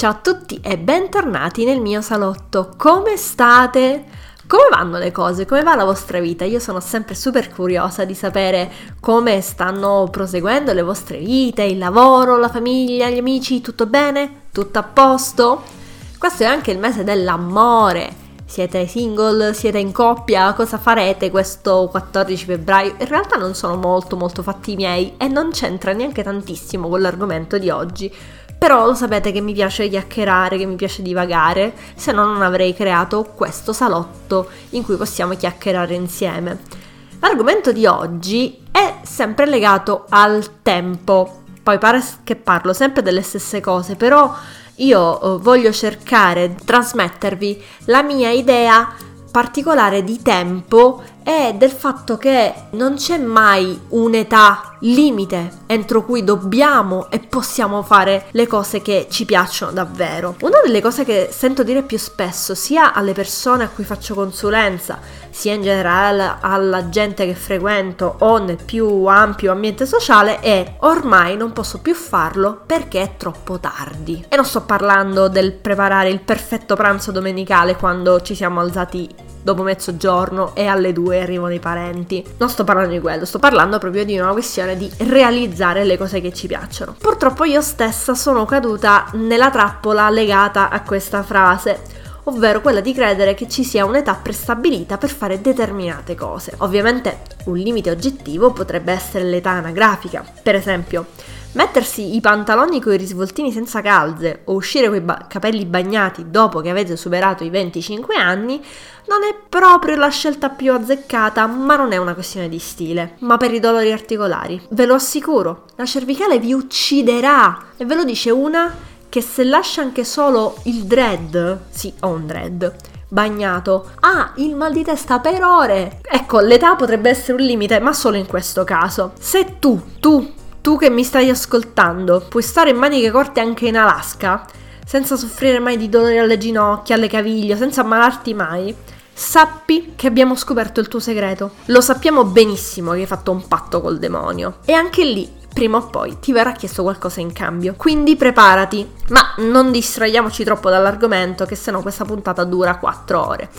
Ciao a tutti e bentornati nel mio salotto. Come state? Come vanno le cose? Come va la vostra vita? Io sono sempre super curiosa di sapere come stanno proseguendo le vostre vite, il lavoro, la famiglia, gli amici, tutto bene? Tutto a posto? Questo è anche il mese dell'amore. Siete single? Siete in coppia? Cosa farete questo 14 febbraio? In realtà non sono molto molto fatti miei e non c'entra neanche tantissimo con l'argomento di oggi però lo sapete che mi piace chiacchierare, che mi piace divagare, se no non avrei creato questo salotto in cui possiamo chiacchierare insieme. L'argomento di oggi è sempre legato al tempo. Poi pare che parlo sempre delle stesse cose, però io eh, voglio cercare di trasmettervi la mia idea particolare di tempo è del fatto che non c'è mai un'età limite entro cui dobbiamo e possiamo fare le cose che ci piacciono davvero. Una delle cose che sento dire più spesso sia alle persone a cui faccio consulenza, sia in generale alla gente che frequento o nel più ampio ambiente sociale è ormai non posso più farlo perché è troppo tardi. E non sto parlando del preparare il perfetto pranzo domenicale quando ci siamo alzati dopo mezzogiorno e alle due arrivano i parenti. Non sto parlando di quello, sto parlando proprio di una questione di realizzare le cose che ci piacciono. Purtroppo io stessa sono caduta nella trappola legata a questa frase ovvero quella di credere che ci sia un'età prestabilita per fare determinate cose. Ovviamente un limite oggettivo potrebbe essere l'età anagrafica. Per esempio, Mettersi i pantaloni con i risvoltini senza calze o uscire con i ba- capelli bagnati dopo che avete superato i 25 anni non è proprio la scelta più azzeccata, ma non è una questione di stile. Ma per i dolori articolari, ve lo assicuro, la cervicale vi ucciderà e ve lo dice una che se lascia anche solo il dread, sì, ho un dread, bagnato, ha il mal di testa per ore. Ecco, l'età potrebbe essere un limite, ma solo in questo caso. Se tu, tu, tu che mi stai ascoltando, puoi stare in maniche corte anche in Alaska, senza soffrire mai di dolori alle ginocchia, alle caviglie, senza ammalarti mai, sappi che abbiamo scoperto il tuo segreto. Lo sappiamo benissimo che hai fatto un patto col demonio. E anche lì prima o poi ti verrà chiesto qualcosa in cambio. Quindi preparati, ma non distraiamoci troppo dall'argomento che sennò questa puntata dura 4 ore.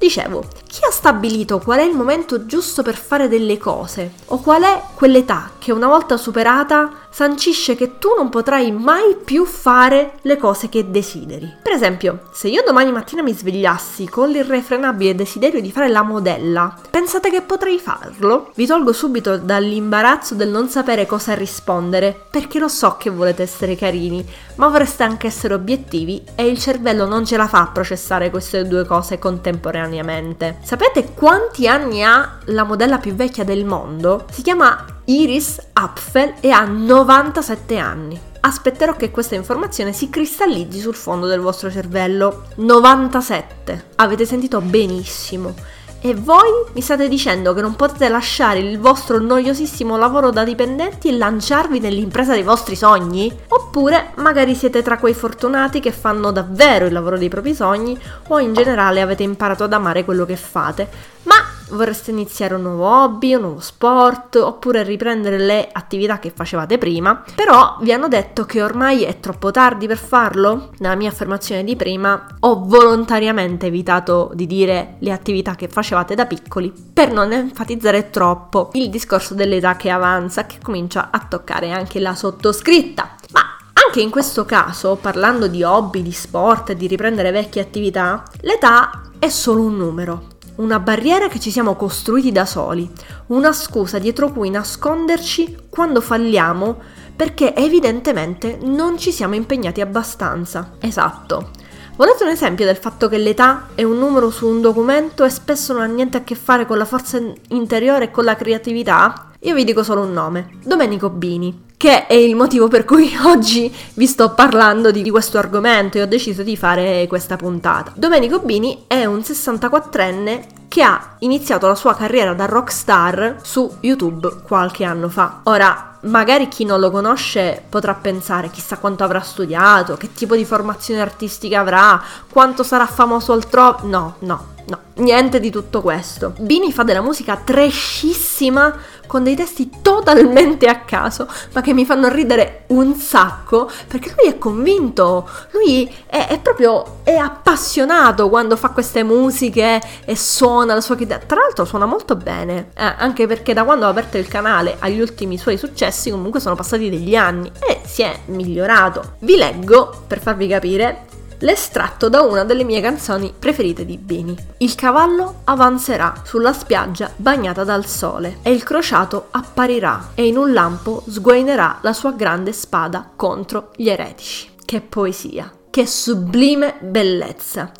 Dicevo, chi ha stabilito qual è il momento giusto per fare delle cose? O qual è quell'età che una volta superata sancisce che tu non potrai mai più fare le cose che desideri. Per esempio, se io domani mattina mi svegliassi con l'irrefrenabile desiderio di fare la modella, pensate che potrei farlo? Vi tolgo subito dall'imbarazzo del non sapere cosa rispondere, perché lo so che volete essere carini, ma vorreste anche essere obiettivi e il cervello non ce la fa a processare queste due cose contemporaneamente. Sapete quanti anni ha la modella più vecchia del mondo? Si chiama Iris Apfel e ha 97 anni. Aspetterò che questa informazione si cristallizzi sul fondo del vostro cervello. 97. Avete sentito benissimo. E voi mi state dicendo che non potete lasciare il vostro noiosissimo lavoro da dipendenti e lanciarvi nell'impresa dei vostri sogni? Oppure magari siete tra quei fortunati che fanno davvero il lavoro dei propri sogni o in generale avete imparato ad amare quello che fate, ma vorreste iniziare un nuovo hobby, un nuovo sport oppure riprendere le attività che facevate prima, però vi hanno detto che ormai è troppo tardi per farlo? Nella mia affermazione di prima ho volontariamente evitato di dire le attività che facevate da piccoli per non enfatizzare troppo il discorso dell'età che avanza che comincia a toccare anche la sottoscritta. Ma anche in questo caso, parlando di hobby, di sport di riprendere vecchie attività, l'età è solo un numero una barriera che ci siamo costruiti da soli, una scusa dietro cui nasconderci quando falliamo perché evidentemente non ci siamo impegnati abbastanza. Esatto. Volete un esempio del fatto che l'età è un numero su un documento e spesso non ha niente a che fare con la forza interiore e con la creatività? Io vi dico solo un nome, Domenico Bini che è il motivo per cui oggi vi sto parlando di, questo argomento e ho deciso di fare questa puntata. Domenico Bini è un 64enne che ha iniziato la sua carriera da rockstar su YouTube qualche anno fa. Ora, magari chi non lo conosce potrà pensare chissà quanto avrà studiato, che tipo di formazione artistica avrà, quanto sarà famoso altrove. No, no, no, niente di tutto questo. Bini fa della musica trashissima con dei testi totalmente a caso, ma che mi fanno ridere un sacco, perché lui è convinto, lui è, è proprio, è appassionato quando fa queste musiche e suona la sua chitarra. Tra l'altro suona molto bene, eh, anche perché da quando ho aperto il canale agli ultimi suoi successi comunque sono passati degli anni e si è migliorato. Vi leggo, per farvi capire, l'estratto da una delle mie canzoni preferite di Bini. Il cavallo avanzerà sulla spiaggia bagnata dal sole e il crociato apparirà e in un lampo sguainerà la sua grande spada contro gli eretici. Che poesia, che sublime bellezza.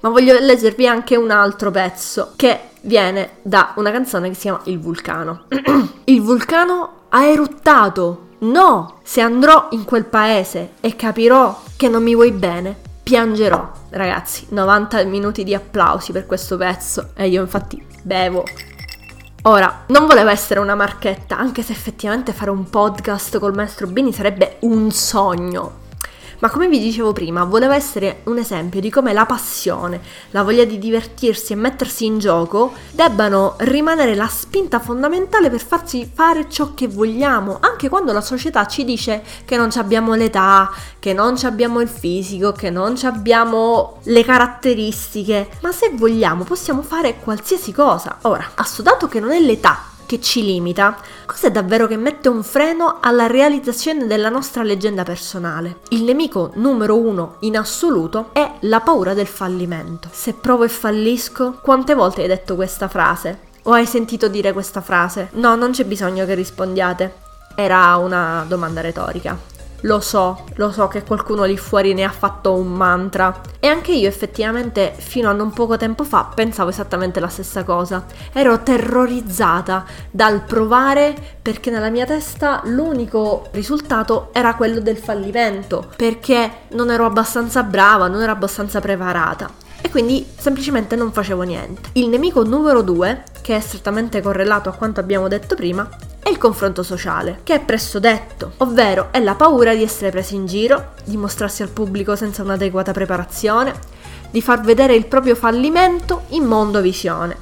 Ma voglio leggervi anche un altro pezzo che viene da una canzone che si chiama Il vulcano. il vulcano ha eruttato. No, se andrò in quel paese e capirò che non mi vuoi bene, piangerò. Ragazzi, 90 minuti di applausi per questo pezzo e io infatti bevo. Ora, non voleva essere una marchetta, anche se effettivamente fare un podcast col maestro Bini sarebbe un sogno. Ma come vi dicevo prima, voleva essere un esempio di come la passione, la voglia di divertirsi e mettersi in gioco debbano rimanere la spinta fondamentale per farci fare ciò che vogliamo, anche quando la società ci dice che non abbiamo l'età, che non abbiamo il fisico, che non abbiamo le caratteristiche, ma se vogliamo possiamo fare qualsiasi cosa. Ora, assodato che non è l'età che ci limita, cos'è davvero che mette un freno alla realizzazione della nostra leggenda personale? Il nemico numero uno in assoluto è la paura del fallimento. Se provo e fallisco, quante volte hai detto questa frase? O hai sentito dire questa frase? No, non c'è bisogno che rispondiate. Era una domanda retorica. Lo so, lo so che qualcuno lì fuori ne ha fatto un mantra. E anche io effettivamente fino a non poco tempo fa pensavo esattamente la stessa cosa. Ero terrorizzata dal provare perché nella mia testa l'unico risultato era quello del fallimento, perché non ero abbastanza brava, non ero abbastanza preparata e quindi semplicemente non facevo niente. Il nemico numero due, che è strettamente correlato a quanto abbiamo detto prima, è il confronto sociale, che è presto detto, ovvero è la paura di essere presi in giro, di mostrarsi al pubblico senza un'adeguata preparazione, di far vedere il proprio fallimento in mondo visione.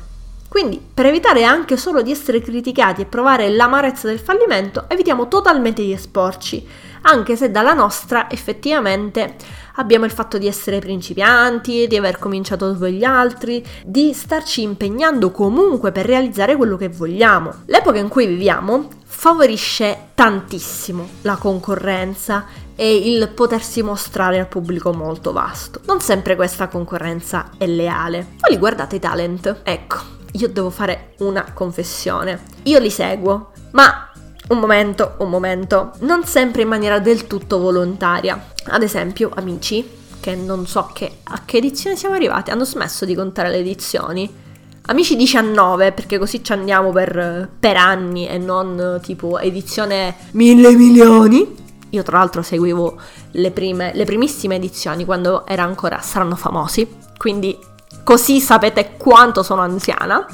Quindi, per evitare anche solo di essere criticati e provare l'amarezza del fallimento, evitiamo totalmente di esporci, anche se dalla nostra effettivamente abbiamo il fatto di essere principianti, di aver cominciato dopo gli altri, di starci impegnando comunque per realizzare quello che vogliamo. L'epoca in cui viviamo favorisce tantissimo la concorrenza e il potersi mostrare al pubblico molto vasto. Non sempre questa concorrenza è leale. Poi guardate i talent. Ecco, io devo fare una confessione. Io li seguo, ma un momento, un momento, non sempre in maniera del tutto volontaria. Ad esempio, amici, che non so che, a che edizione siamo arrivati, hanno smesso di contare le edizioni. Amici 19, perché così ci andiamo per, per anni e non tipo edizione mille milioni. Io tra l'altro seguivo le, prime, le primissime edizioni quando era ancora Saranno Famosi, quindi così sapete quanto sono anziana.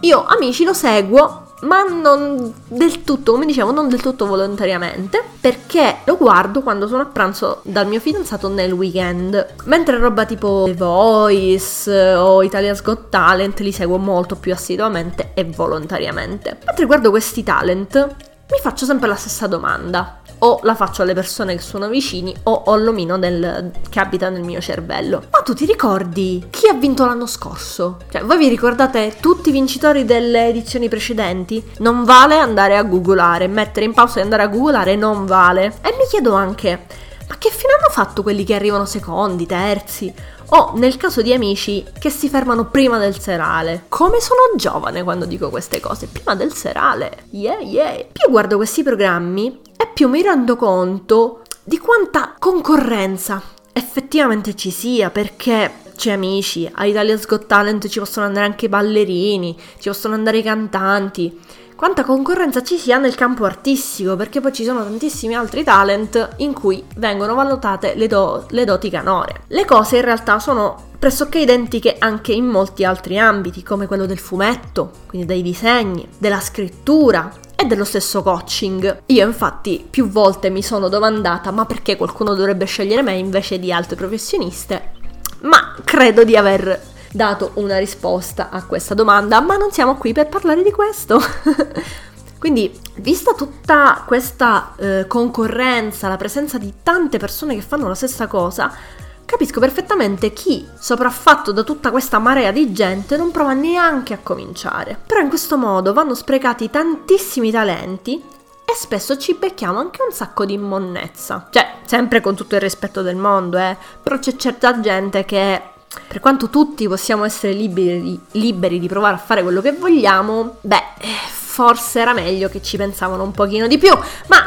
Io amici lo seguo ma non del tutto, come dicevo, non del tutto volontariamente, perché lo guardo quando sono a pranzo dal mio fidanzato nel weekend, mentre roba tipo The Voice o Italia's Got Talent li seguo molto più assiduamente e volontariamente. Mentre guardo questi talent, mi faccio sempre la stessa domanda o la faccio alle persone che sono vicini o ho l'omino del, che abita nel mio cervello. Ma tu ti ricordi chi ha vinto l'anno scorso? Cioè, voi vi ricordate tutti i vincitori delle edizioni precedenti? Non vale andare a googolare, mettere in pausa e andare a googolare non vale. E mi chiedo anche, ma che fine hanno fatto quelli che arrivano secondi, terzi? o nel caso di amici che si fermano prima del serale. Come sono giovane quando dico queste cose, prima del serale. Yeah, yeah. Più guardo questi programmi e più mi rendo conto di quanta concorrenza effettivamente ci sia, perché c'è amici, a Italia's Got Talent ci possono andare anche i ballerini, ci possono andare i cantanti quanta concorrenza ci sia nel campo artistico, perché poi ci sono tantissimi altri talent in cui vengono valutate le, do- le doti canore. Le cose in realtà sono pressoché identiche anche in molti altri ambiti, come quello del fumetto, quindi dei disegni, della scrittura e dello stesso coaching. Io infatti più volte mi sono domandata ma perché qualcuno dovrebbe scegliere me invece di altre professioniste? Ma credo di aver dato una risposta a questa domanda, ma non siamo qui per parlare di questo. Quindi, vista tutta questa eh, concorrenza, la presenza di tante persone che fanno la stessa cosa, capisco perfettamente chi, sopraffatto da tutta questa marea di gente, non prova neanche a cominciare. Però in questo modo vanno sprecati tantissimi talenti e spesso ci becchiamo anche un sacco di immonnezza. Cioè, sempre con tutto il rispetto del mondo, eh, però c'è certa gente che per quanto tutti possiamo essere liberi, liberi, di provare a fare quello che vogliamo, beh, forse era meglio che ci pensavano un pochino di più, ma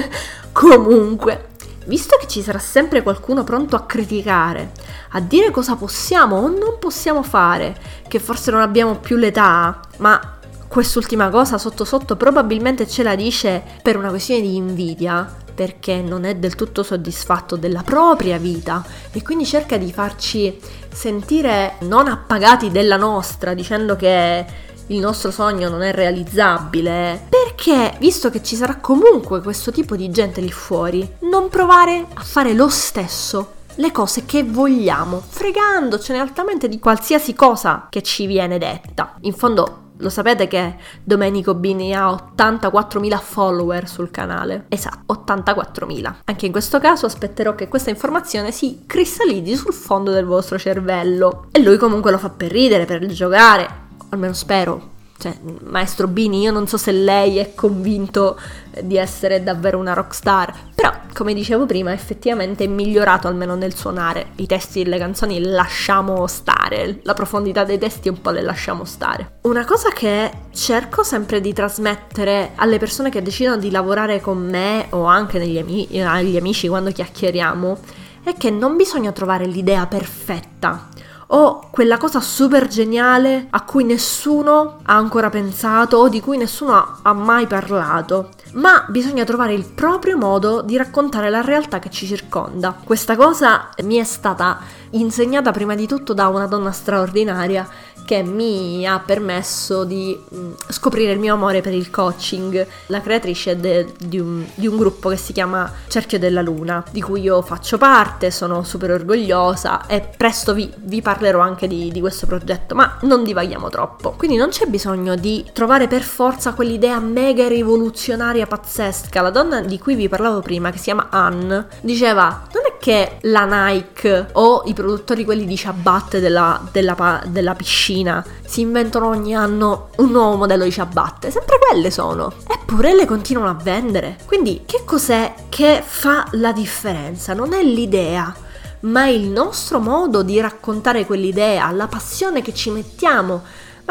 comunque, visto che ci sarà sempre qualcuno pronto a criticare, a dire cosa possiamo o non possiamo fare, che forse non abbiamo più l'età, ma quest'ultima cosa sotto sotto probabilmente ce la dice per una questione di invidia, perché non è del tutto soddisfatto della propria vita e quindi cerca di farci sentire non appagati della nostra, dicendo che il nostro sogno non è realizzabile, perché visto che ci sarà comunque questo tipo di gente lì fuori, non provare a fare lo stesso le cose che vogliamo, fregandocene altamente di qualsiasi cosa che ci viene detta. In fondo lo sapete che Domenico Bini ha 84.000 follower sul canale? Esatto, 84.000. Anche in questo caso aspetterò che questa informazione si cristallizzi sul fondo del vostro cervello. E lui comunque lo fa per ridere, per giocare, almeno spero. Cioè, maestro Bini, io non so se lei è convinto di essere davvero una rockstar, però come dicevo prima effettivamente è migliorato almeno nel suonare. I testi delle canzoni lasciamo stare, la profondità dei testi un po' le lasciamo stare. Una cosa che cerco sempre di trasmettere alle persone che decidono di lavorare con me o anche ami- agli amici quando chiacchieriamo è che non bisogna trovare l'idea perfetta o quella cosa super geniale a cui nessuno ha ancora pensato o di cui nessuno ha mai parlato ma bisogna trovare il proprio modo di raccontare la realtà che ci circonda. Questa cosa mi è stata insegnata prima di tutto da una donna straordinaria che mi ha permesso di mm, scoprire il mio amore per il coaching. La creatrice de, di, un, di, un, gruppo che si chiama Cerchio della Luna, di cui io faccio parte, sono super orgogliosa e presto vi, vi parlerò anche di, di, questo progetto, ma non divaghiamo troppo. Quindi non c'è bisogno di trovare per forza quell'idea mega rivoluzionaria pazzesca. La donna di cui vi parlavo prima, che si chiama Anne, diceva non è che la Nike o i produttori quelli di ciabatte della, della, della piscina Cina si inventano ogni anno un nuovo modello di ciabatte, sempre quelle sono. Eppure le continuano a vendere. Quindi che cos'è che fa la differenza? Non è l'idea, ma il nostro modo di raccontare quell'idea, la passione che ci mettiamo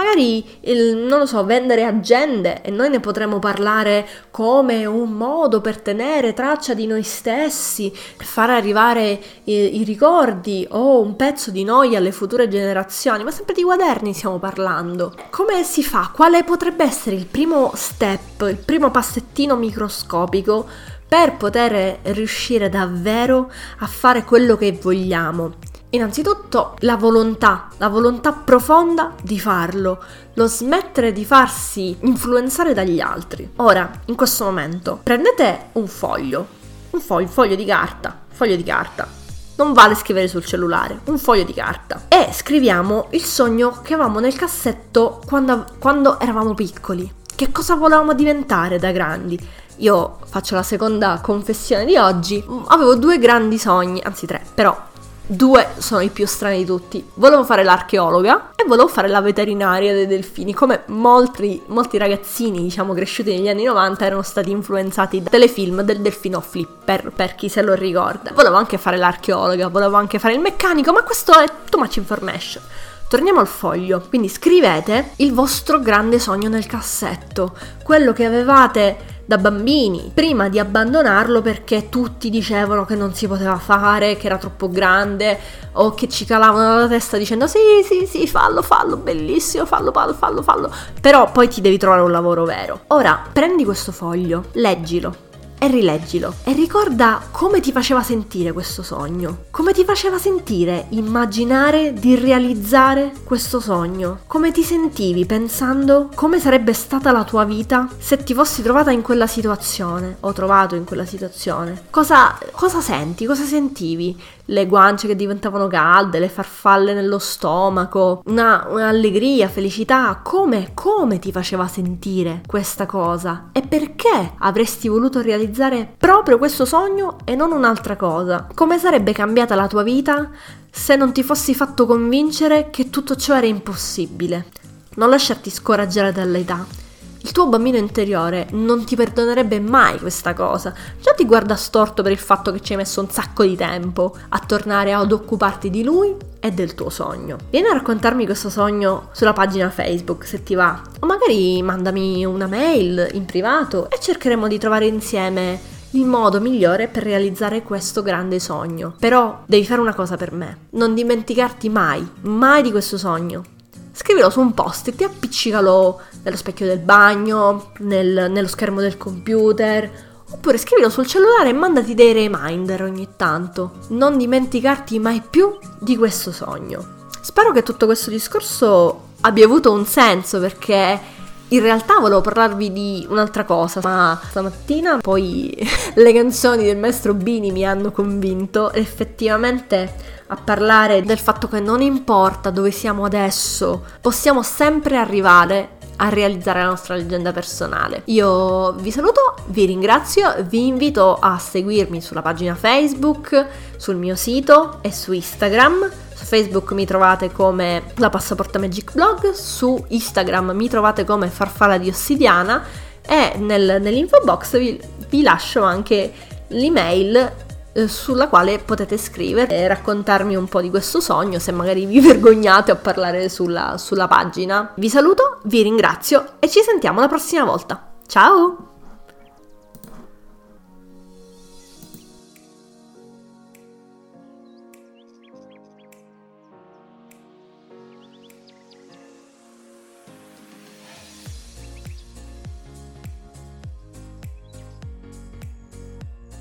magari, il, non lo so, vendere agende e noi ne potremo parlare come un modo per tenere traccia di noi stessi, per far arrivare i, i ricordi o un pezzo di noi alle future generazioni, ma sempre di quaderni stiamo parlando. Come si fa? Quale potrebbe essere il primo step, il primo passettino microscopico per poter riuscire davvero a fare quello che vogliamo? Innanzitutto la volontà, la volontà profonda di farlo, lo smettere di farsi influenzare dagli altri. Ora, in questo momento, prendete un foglio, un foglio, foglio di carta, foglio di carta. Non vale scrivere sul cellulare, un foglio di carta. E scriviamo il sogno che avevamo nel cassetto quando, quando eravamo piccoli. Che cosa volevamo diventare da grandi? Io faccio la seconda confessione di oggi. Avevo due grandi sogni, anzi tre, però Due sono i più strani di tutti. Volevo fare l'archeologa e volevo fare la veterinaria dei delfini, come molti, molti ragazzini, diciamo, cresciuti negli anni 90 erano stati influenzati da telefilm del delfino Flipper, per chi se lo ricorda. Volevo anche fare l'archeologa, volevo anche fare il meccanico, ma questo è too much information. Torniamo al foglio, quindi scrivete il vostro grande sogno nel cassetto, quello che avevate da bambini, prima di abbandonarlo perché tutti dicevano che non si poteva fare, che era troppo grande o che ci calavano dalla testa dicendo sì, sì, sì, fallo, fallo, bellissimo, fallo, fallo, fallo, fallo. Però poi ti devi trovare un lavoro vero. Ora, prendi questo foglio, leggilo e rileggilo e ricorda come ti faceva sentire questo sogno, come ti faceva sentire immaginare di realizzare questo sogno, come ti sentivi pensando come sarebbe stata la tua vita se ti fossi trovata in quella situazione o trovato in quella situazione. Cosa, cosa senti? Cosa sentivi? Le guance che diventavano calde, le farfalle nello stomaco, una, un'allegria, felicità, come, come ti faceva sentire questa cosa? E perché avresti voluto realizzare proprio questo sogno e non un'altra cosa? Come sarebbe cambiata la tua vita se non ti fossi fatto convincere che tutto ciò era impossibile? Non lasciarti scoraggiare dall'età. Il tuo bambino interiore non ti perdonerebbe mai questa cosa. Già ti guarda storto per il fatto che ci hai messo un sacco di tempo a tornare ad occuparti di lui e del tuo sogno. Vieni a raccontarmi questo sogno sulla pagina Facebook se ti va. O magari mandami una mail in privato e cercheremo di trovare insieme il modo migliore per realizzare questo grande sogno. Però devi fare una cosa per me. Non dimenticarti mai, mai di questo sogno scrivilo su un post e appiccicalo nello specchio del bagno, nel, nello schermo del computer, oppure scrivilo sul cellulare e mandati dei reminder ogni tanto. Non dimenticarti mai più di questo sogno. Spero che tutto questo discorso abbia avuto un senso perché in realtà volevo parlarvi di un'altra cosa, ma stamattina poi le canzoni del maestro Bini mi hanno convinto effettivamente a parlare del fatto che non importa dove siamo adesso, possiamo sempre arrivare a realizzare la nostra leggenda personale. Io vi saluto, vi ringrazio, vi invito a seguirmi sulla pagina Facebook, sul mio sito e su Instagram Facebook mi trovate come la Passaporta Magic Blog, su Instagram mi trovate come Farfalla di Ossidiana e nel, nell'info box vi, vi lascio anche l'email eh, sulla quale potete scrivere e raccontarmi un po' di questo sogno se magari vi vergognate a parlare sulla, sulla pagina. Vi saluto, vi ringrazio e ci sentiamo la prossima volta. Ciao!